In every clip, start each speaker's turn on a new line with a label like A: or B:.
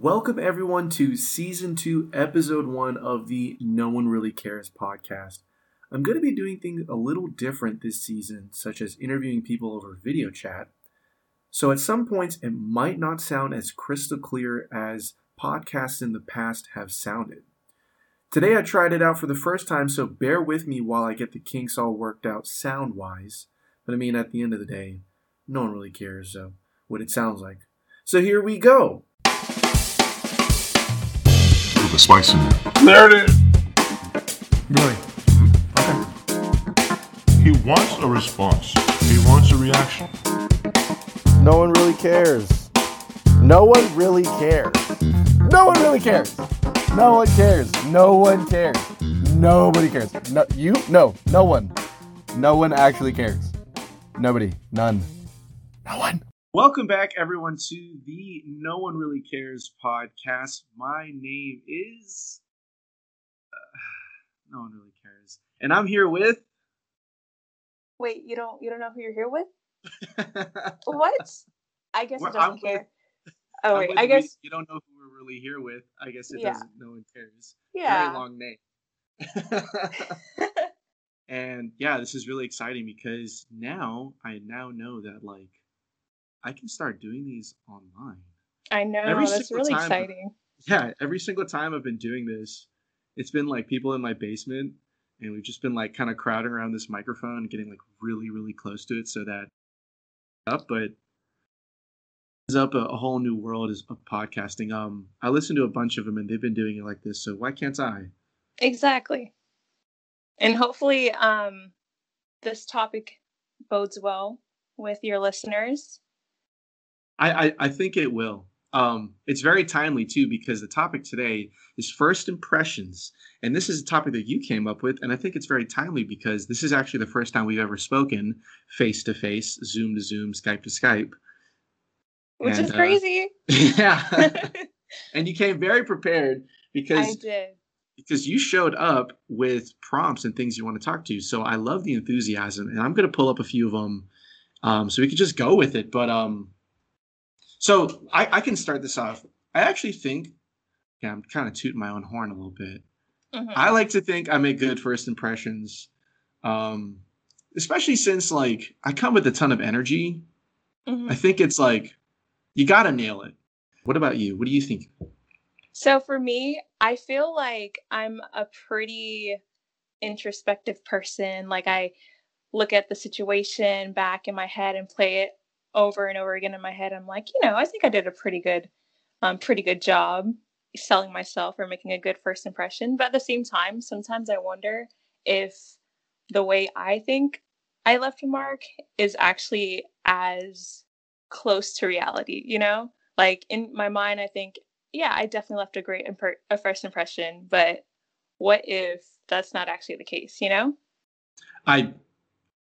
A: Welcome, everyone, to season two, episode one of the No One Really Cares podcast. I'm going to be doing things a little different this season, such as interviewing people over video chat. So, at some points, it might not sound as crystal clear as podcasts in the past have sounded. Today, I tried it out for the first time, so bear with me while I get the kinks all worked out sound wise. But I mean, at the end of the day, no one really cares so what it sounds like. So, here we go
B: the spice in it.
C: There it is.
A: Really?
B: Okay. He wants a response. He wants a reaction.
C: No one really cares. No one really cares. No one really cares. No one cares. No one cares. Nobody cares. No, you? No. No one. No one actually cares. Nobody. None. No one.
A: Welcome back, everyone, to the No One Really Cares podcast. My name is. Uh, no one really cares, and I'm here with.
D: Wait, you don't you don't know who you're here with? what? I guess
A: Well,
D: it doesn't
A: I'm
D: care.
A: with-
D: oh
A: I'm
D: wait, I guess
A: you don't know who we're really here with. I guess it
D: Yeah.
A: doesn't. No one cares.
D: yeah.
A: Very long name. and yeah, this is really exciting because now I now know that like I can start doing these online.
D: I know
A: Every
D: that's really
A: time-
D: exciting.
A: yeah, every single time I've been doing this, it's been like people in my basement, and we've just been like kind of crowding around this microphone and getting like really, really close to it so that up, but it's up a, a whole new world is of podcasting. Um, I listened to a bunch of them and they've been doing it like this, so why can't I?
D: Exactly. And hopefully, um, this topic bodes well with your listeners.
A: I, I, I think it will. Um, it's very timely too because the topic today is first impressions, and this is a topic that you came up with, and I think it's very timely because this is actually the first time we've ever spoken face to face, Zoom to Zoom, Skype to Skype.
D: Which
A: And,
D: is
A: uh,
D: crazy.
A: yeah, and you came very prepared
D: I
A: because
D: did.
A: because you showed up with prompts and things you want to talk to. So I love the enthusiasm, and I'm going to pull up a few of them, um, so we could just go with it. But um, so I, I can start this off. I actually think, yeah, I'm kind of tooting my own horn a little bit.
D: Mhm.
A: I like to think I make good first impressions, um, especially since like I come with a ton of energy.
D: Mhm.
A: I think it's like you got to nail it. What about you? What do you think?
D: So for me, I feel like I'm a pretty introspective person. Like I look at the situation back in my head and play it over and over again in my head. I'm like, you know, I think I did a pretty good, um, pretty good job selling myself or making a good first impression. But at the same time, sometimes I wonder if the way I think I left a mark is actually as close to reality. You know, like in my mind, I think yeah, I definitely left a great imper- a first impression, but what if that's not actually the case, you know?
A: I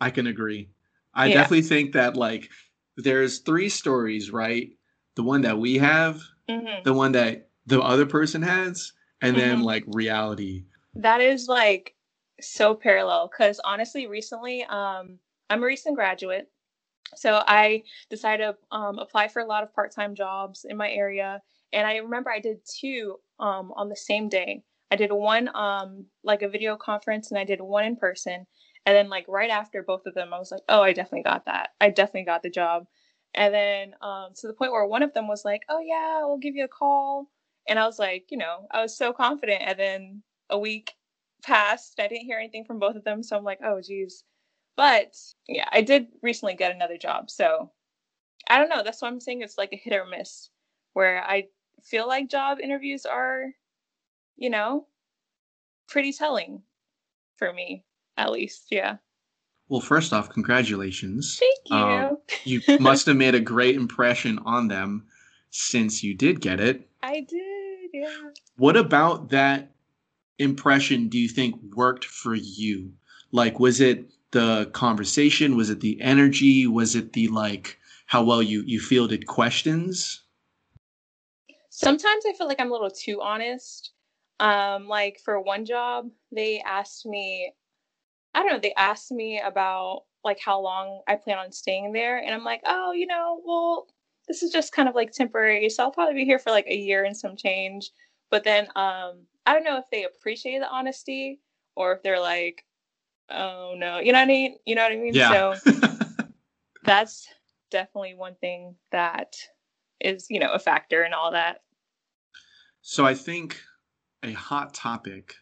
A: I can agree. I
D: Yeah.
A: definitely think that like there's three stories, right? The one that we have,
D: hmm
A: the one that the other person has, and then
D: Mhm.
A: like reality.
D: That is like so parallel because honestly, recently, um, I'm a recent graduate. So I decided to um, apply for a lot of part-time jobs in my area, and I remember I did two um, on the same day. I did one um, like a video conference, and I did one in person. And then like right after both of them, I was like, oh, I definitely got that. I definitely got the job. And then um, to the point where one of them was like, oh yeah, we'll give you a call. And I was like, you know, I was so confident. And then a week passed. I didn't hear anything from both of them. So I'm like, oh, geez. But yeah, I did recently get another job. So I don't know. That's why I'm saying it's like a hit or miss, where I feel like job interviews are, you know, pretty telling for me, at least. Yeah.
A: Well, first off, congratulations.
D: Thank you.
A: Um, You must have made a great impression on them since you did get it.
D: I did. Yeah.
A: What about that impression do you think worked for you? Like, was it the conversation? Was it the energy? Was it the like how well you you fielded questions?
D: sometimes I feel like I'm a little too honest. Um, like for one job, they asked me, I don't know, they asked me about like how long I plan on staying there, and I'm like, oh, you know, well, this is just kind of like temporary. So I'll probably be here for like a year and some change. But then um, I don't know if they appreciate the honesty or if they're like, oh no, you know what I mean? You know what I mean?
A: Yeah.
D: So that's definitely one thing that is, you know, a factor in all that.
A: So I think a hot topic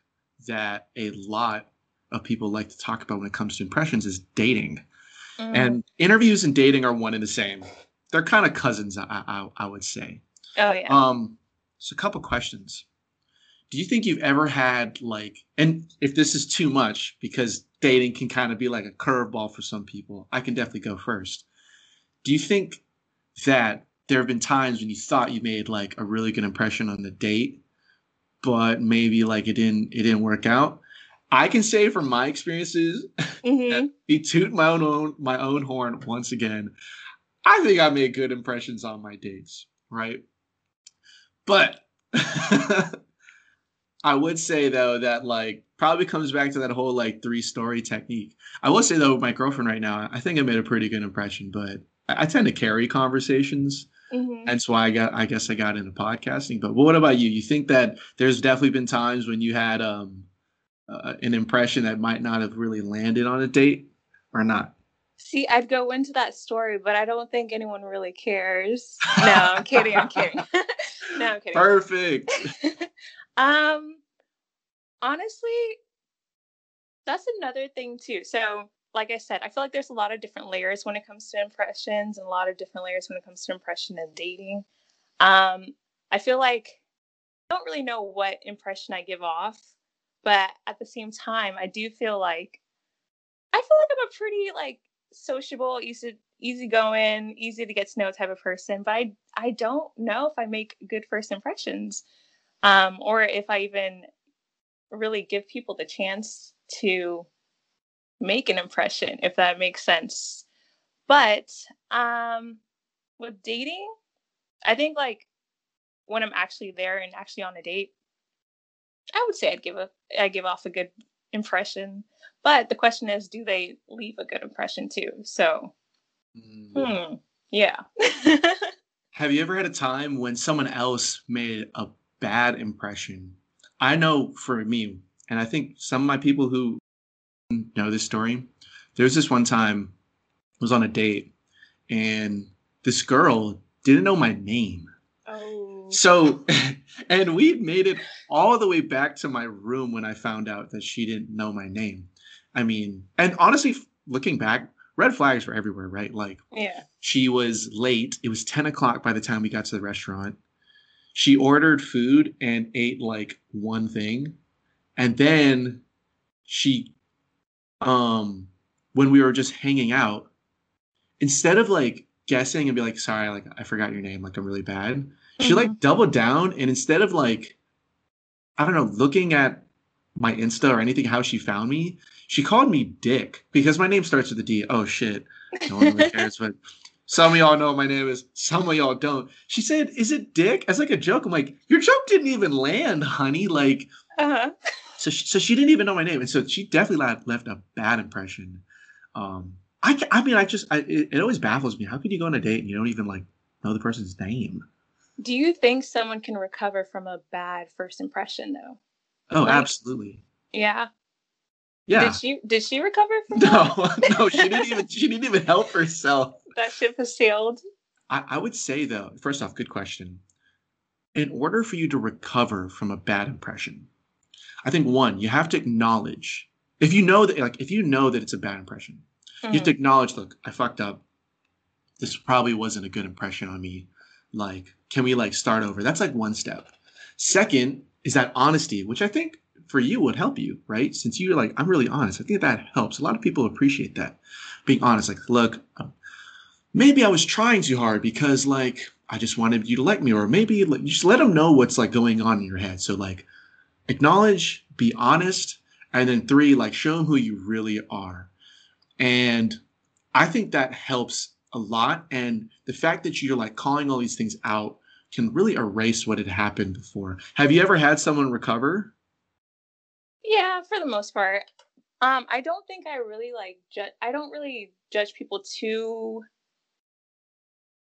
A: that a lot of people like to talk about when it comes to impressions is dating.
D: Mm.
A: And interviews and dating are one and the same. They're kind of cousins, I, I, I would say.
D: oh yeah.
A: Um, so a couple questions. Do you think you've ever had like, and if this is too much, because dating can kind of be like a curveball for some people, I can definitely go first. Do you think that there have been times when you thought you made like a really good impression on the date, but maybe like it didn't it didn't work out? I can say from my experiences,
D: hmm
A: be toot my own, own my own horn once again. I think I made good impressions on my dates, right? But I would say though that like probably comes back to that whole like three story technique. I will say though, with my girlfriend right now, I think I made a pretty good impression, but I, I tend to carry conversations.
D: hmm
A: That's why I got I guess I got into podcasting. But what about you? You think that there's definitely been times when you had um uh, an impression that might not have really landed on a date or not?
D: See, I'd go into that story, but I don't think anyone really cares. No, I'm kidding. I'm kidding. no, I'm kidding.
A: Perfect.
D: um, honestly, that's another thing too. So, like I said, I feel like there's a lot of different layers when it comes to impressions, and a lot of different layers when it comes to impression and dating. Um, I feel like I don't really know what impression I give off, but at the same time, I do feel like I feel like I'm a pretty like sociable, easy easygoing, easy to get to know type of person, but I I don't know if I make good first impressions. Um, or if I even really give people the chance to make an impression, if that makes sense. But um with dating, I think like when I'm actually there and actually on a date, I would say I'd give a I give off a good impression. But the question is, do they leave a good impression too? So,
A: Mm.
D: hmm, yeah.
A: Have you ever had a time when someone else made a bad impression? I know for me, and I think some of my people who know this story, there was this one time I was on a date and this girl didn't know my name.
D: oh.
A: So, and we made it all the way back to my room when I found out that she didn't know my name. I mean, and honestly, looking back, red flags were everywhere, right? Like,
D: Yeah.
A: she was late. It was 10 o'clock by the time we got to the restaurant. She ordered food and ate like one thing. And then she, um, when we were just hanging out, instead of like guessing and be like, sorry, like I forgot your name, like I'm really bad, she like doubled down and instead of like, I don't know, looking at my Insta or anything, how she found me, she called me Dick because my name starts with a D. Oh shit. No one really cares, but some of y'all know what my name is. Some of y'all don't. She said, "Is it Dick?" As like a joke. I'm like, "Your joke didn't even land, honey." Like,
D: Uh-huh.
A: so she, so she didn't even know my name, and so she definitely left, left a bad impression. Um, I I mean, I just I, it, it always baffles me. How could you go on a date and you don't even like know the person's name?
D: Do you think someone can recover from a bad first impression though?
A: Oh,
D: Like-
A: absolutely.
D: Yeah.
A: Yeah.
D: Did she did she recover from that?
A: No, no, she didn't even she didn't even help herself.
D: That ship has sailed.
A: I, I would say though, first off, good question. In order for you to recover from a bad impression, I think one, you have to acknowledge if you know that like if you know that it's a bad impression, you have to mm. acknowledge, look, I fucked up. This probably wasn't a good impression on me. Like, can we like start over? That's like one step. Second is that honesty, which I think for you would help you, right? Since you're like, I'm really honest. I think that helps. A lot of people appreciate that. Being honest, like, look, um, maybe I was trying too hard because like I just wanted you to like me, or maybe like, just let them know what's like going on in your head. So like acknowledge, be honest, and then three, like show them who you really are. And I think that helps a lot. And the fact that you're like calling all these things out can really erase what had happened before. Have you ever had someone recover?
D: Yeah, for the most part. Um, I don't think I really like. I don't really judge people too,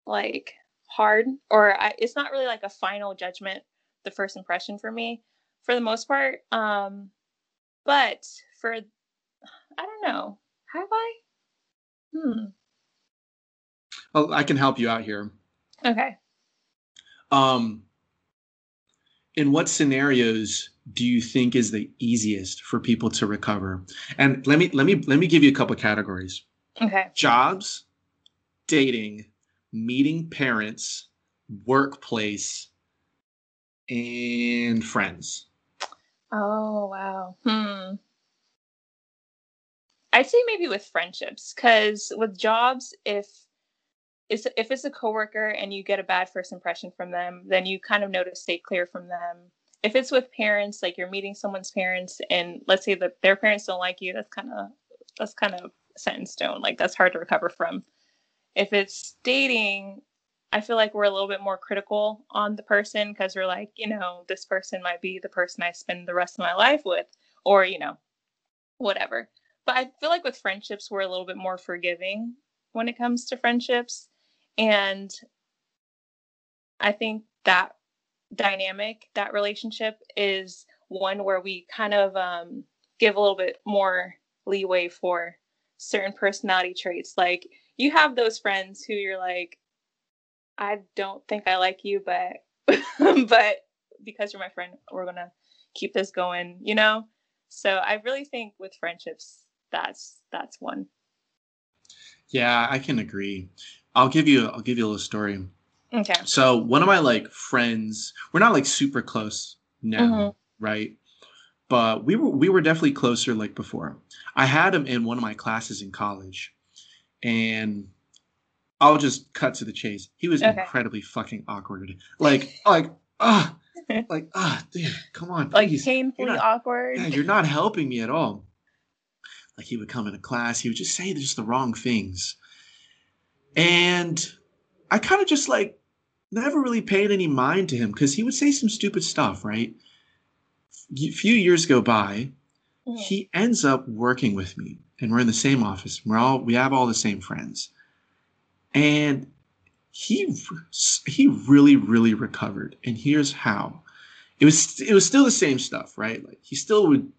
D: like hard, or I, it's not really like a final judgment. The first impression for me, for the most part. Um, but for I don't know, have I? Hmm.
A: Well, I can help you out here.
D: Okay.
A: Um, in what scenarios do you think is the easiest for people to recover? And let me let me let me give you a couple categories.
D: Okay.
A: Jobs, dating, meeting parents, workplace, and friends.
D: Oh wow. Hmm. I'd say maybe with friendships, because with jobs, if it's if it's a coworker and you get a bad first impression from them, then you kind of know to stay clear from them. If it's with parents, like you're meeting someone's parents, and let's say that their parents don't like you, that's kind of that's kind of set in stone. Like that's hard to recover from. If it's dating, I feel like we're a little bit more critical on the person because we're like, you know, this person might be the person I spend the rest of my life with, or you know, whatever. But I feel like with friendships, we're a little bit more forgiving when it comes to friendships. And I think that dynamic, that relationship is one where we kind of um, give a little bit more leeway for certain personality traits. Like you have those friends who you're like, I don't think I like you, but but because you're my friend, we're gonna keep this going, you know? So I really think with friendships, that's that's one.
A: Yeah, I can agree. I'll give you I'll give you a little story.
D: Okay.
A: So one of my like friends, we're not like super close now,
D: Mhm.
A: right? But we were we were definitely closer like before. I had him in one of my classes in college, and I'll just cut to the chase. He was
D: Okay.
A: incredibly fucking awkward. Like like ah like ah dude, come on,
D: Like
A: please.
D: painfully
A: not-
D: awkward.
A: Yeah, you're not helping me at all. Like he would come into class, he would just say just the wrong things. And I kind of just like never really paid any mind to him because he would say some stupid stuff, right? A few years go by,
D: Mhm.
A: he ends up working with me and we're in the same office. We're all we have all the same friends. And he he really really recovered and here's how. It was it was still the same stuff, right? Like he still would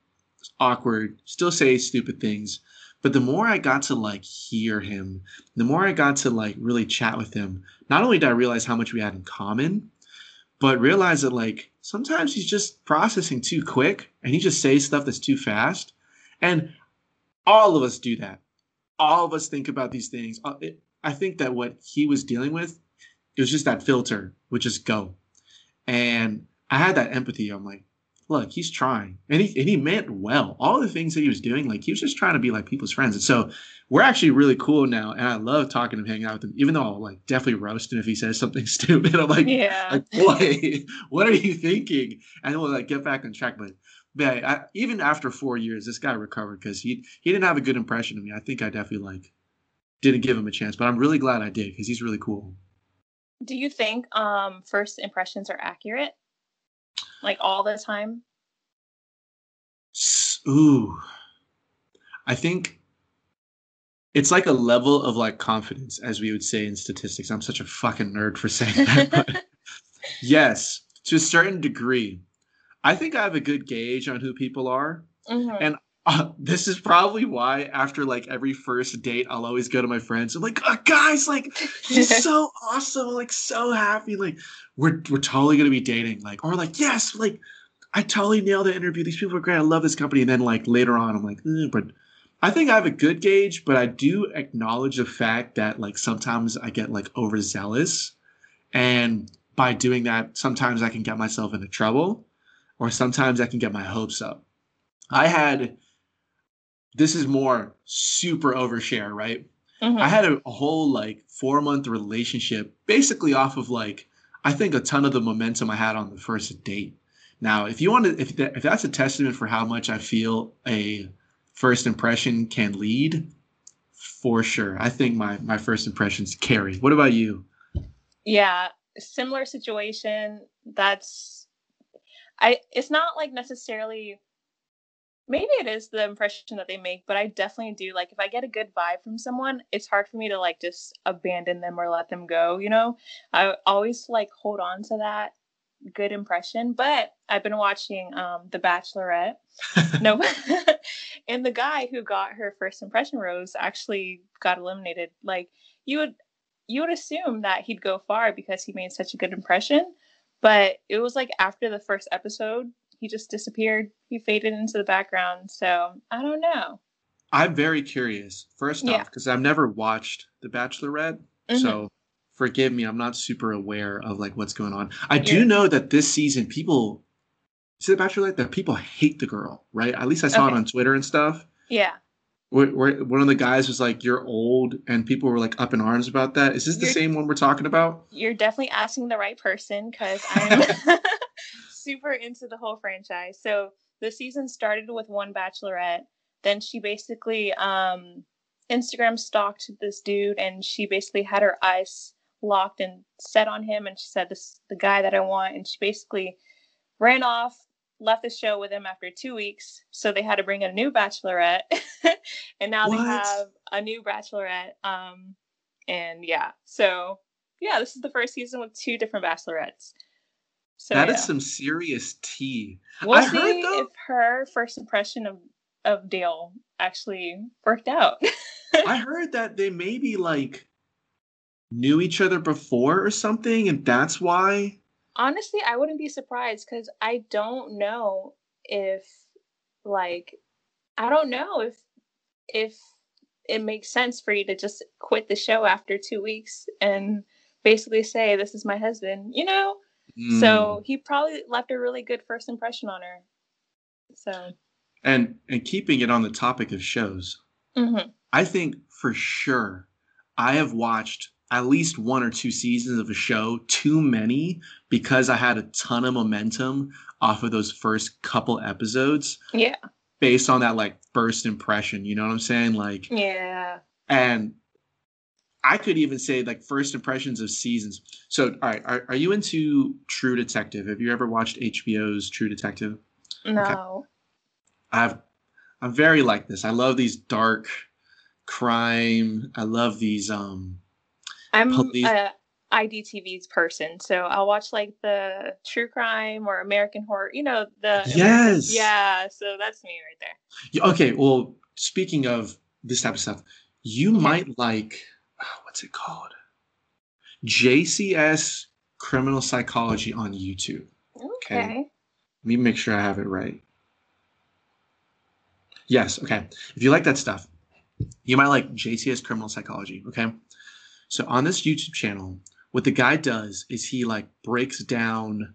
A: awkward, still say stupid things, but the more I got to like hear him, the more I got to like really chat with him, not only did I realize how much we had in common, but realize that like sometimes he's just processing too quick and he just says stuff that's too fast. And all of us do that. All of us think about these things. Uh, I think that what he was dealing with, it was just that filter, would just go. And I had that empathy. I'm like, look, he's trying. And he and he meant well. All the things that he was doing, like he was just trying to be like people's friends. And so we're actually really cool now. And I love talking to him, hanging out with him, even though I'll like definitely roast him if he says something stupid. I'm like,
D: yeah.
A: like boy what are you thinking and we'll like get back on track but but I, even after four years this guy recovered because he he didn't have a good impression of me i think i definitely like didn't give him a chance but i'm really glad i did because he's really cool
D: Do you think um first impressions are accurate? Like all the time?
A: Ooh i think it's like a level of like confidence as we would say in statistics i'm such a fucking nerd for saying that but yes to a certain degree i think i have a good gauge on who people are
D: Mhm.
A: And uh, this is probably why after like every first date, I'll always go to my friends. I'm like, "Uh, guys, like he's so awesome, like so happy, like we're we're totally gonna be dating, like or like yes, like I totally nailed the interview. These people are great. I love this company. And then like later on, I'm like, eh, but I think I have a good gauge, but I do acknowledge the fact that like sometimes I get like overzealous, and by doing that, sometimes I can get myself into trouble, or sometimes I can get my hopes up. I had this is more super overshare, right?
D: Mhm.
A: I had a, a whole like four month relationship basically off of like I think a ton of the momentum I had on the first date. Now, if you want to, if that, if that's a testament for how much I feel a first impression can lead, for sure. I think my my first impressions carry. What about you?
D: Yeah, similar situation. That's I it's not like necessarily maybe it is the impression that they make, but I definitely do like if I get a good vibe from someone, it's hard for me to like just abandon them or let them go, you know? I always like hold on to that good impression, but I've been watching um The Bachelorette. no. and the guy who got her first impression rose actually got eliminated. Like you would you would assume that he'd go far because he made such a good impression, but it was like after the first episode he just disappeared. He faded into the background. So I don't know.
A: I'm very curious. First
D: Yeah.
A: off, because I've never watched The Bachelorette,
D: Mhm.
A: so forgive me. I'm not super aware of like what's going on. I do know that this season people see The Bachelorette that people hate the girl, right? At least I saw
D: Okay.
A: it on Twitter and stuff.
D: Yeah.
A: Where, where one of the guys was like, "You're old," and people were like up in arms about that. Is this the
D: You're-
A: same one we're talking about?
D: You're definitely asking the right person because I'm super into the whole franchise. So the season started with one bachelorette. Then she basically um Instagram stalked this dude and she basically had her eyes locked and set on him and she said this is the guy that I want and she basically ran off left the show with him after two weeks so they had to bring in a new bachelorette and now
A: What?
D: they have a new bachelorette um and yeah so yeah this is the first season with two different bachelorettes so
A: That is
D: yeah.
A: some serious tea.
D: we'll
A: I heard,
D: see
A: though-
D: if her first impression of of dale actually worked out
A: I heard that they maybe like knew each other before or something, and that's why.
D: honestly i wouldn't be surprised because i don't know if like i don't know if if it makes sense for you to just quit the show after two weeks and basically say this is my husband you know
A: Mm.
D: so he probably left a really good first impression on her so
A: and and keeping it on the topic of shows,
D: mhm.
A: I think for sure I have watched at least one or two seasons of a show too many because I had a ton of momentum off of those first couple episodes
D: yeah
A: based on that like first impression. You know what I'm saying? Like
D: yeah
A: and I could even say like first impressions of seasons. So, all right, are, are you into True Detective? Have you ever watched HBO's True Detective?
D: no
A: I've I'm very like this. I love these dark crime. I love these um
D: i'm
A: Police-
D: a idtv's person so i'll watch like the true crime or american horror you know the
A: Yes.
D: yeah so that's me right there
A: Yeah, okay, well, speaking of this type of stuff, you might like what's it called? JCS Criminal Psychology on YouTube. Okay.
D: okay
A: Let me make sure I have it right. Yes, okay. If you like that stuff, you might like JCS Criminal Psychology, okay? So on this YouTube channel, what the guy does is he like breaks down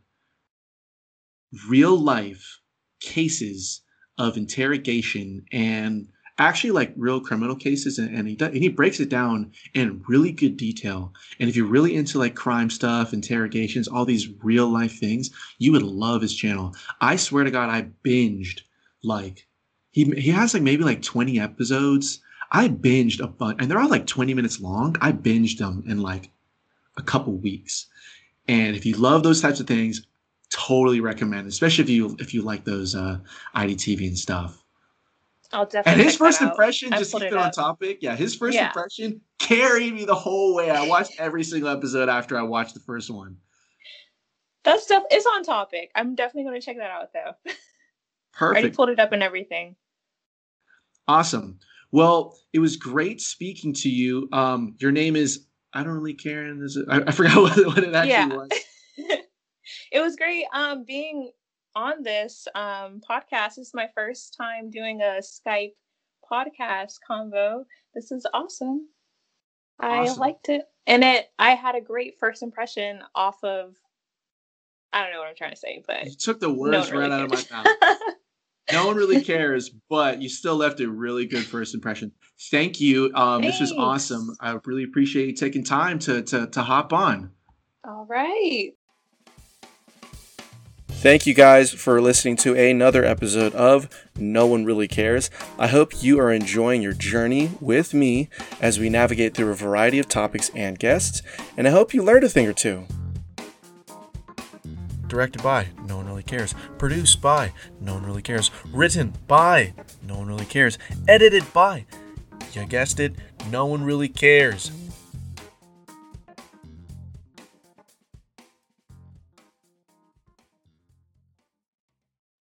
A: real life cases of interrogation and actually like real criminal cases and, and he does, and he breaks it down in really good detail. And if you're really into like crime stuff, interrogations, all these real life things, you would love his channel. I swear to God, I binged like he he has like maybe like 20 episodes. I binged a bunch, and they're all like 20 minutes long. I binged them in like a couple weeks. And if you love those types of things, totally recommend, especially if you if you like those uh IDTV and stuff.
D: I'll definitely.
A: And his first impression,
D: I
A: just keep
D: it
A: on
D: up.
A: topic. Yeah, his first
D: Yeah.
A: impression carried me the whole way. I watched every single episode after I watched the first one.
D: That stuff is on topic. I'm definitely going to check that out though. Perfect. I already pulled it up and everything.
A: Awesome. Well, it was great speaking to you. Um, your name is I don't really care. and Is it, I, I forgot what, what it actually
D: Yeah.
A: was.
D: it was great um being on this um podcast. This is my first time doing a Skype podcast convo. This is awesome. I liked it. And it I had a great first impression off of I don't know what I'm trying to say, but
A: You took the
D: no
A: words
D: really
A: right out of my mouth. no one really cares, but you still left a really good first impression. Thank you. Um, this was awesome. I really appreciate you taking time to to to hop on.
D: All right.
C: Thank you guys for listening to another episode of No One Really Cares. I hope you are enjoying your journey with me as we navigate through a variety of topics and guests, and I hope you learned a thing or two. Directed by No One
A: Really Cares. Produced by No One Really Cares. Written by No One Really Cares. Edited by, you guessed it, No One Really Cares.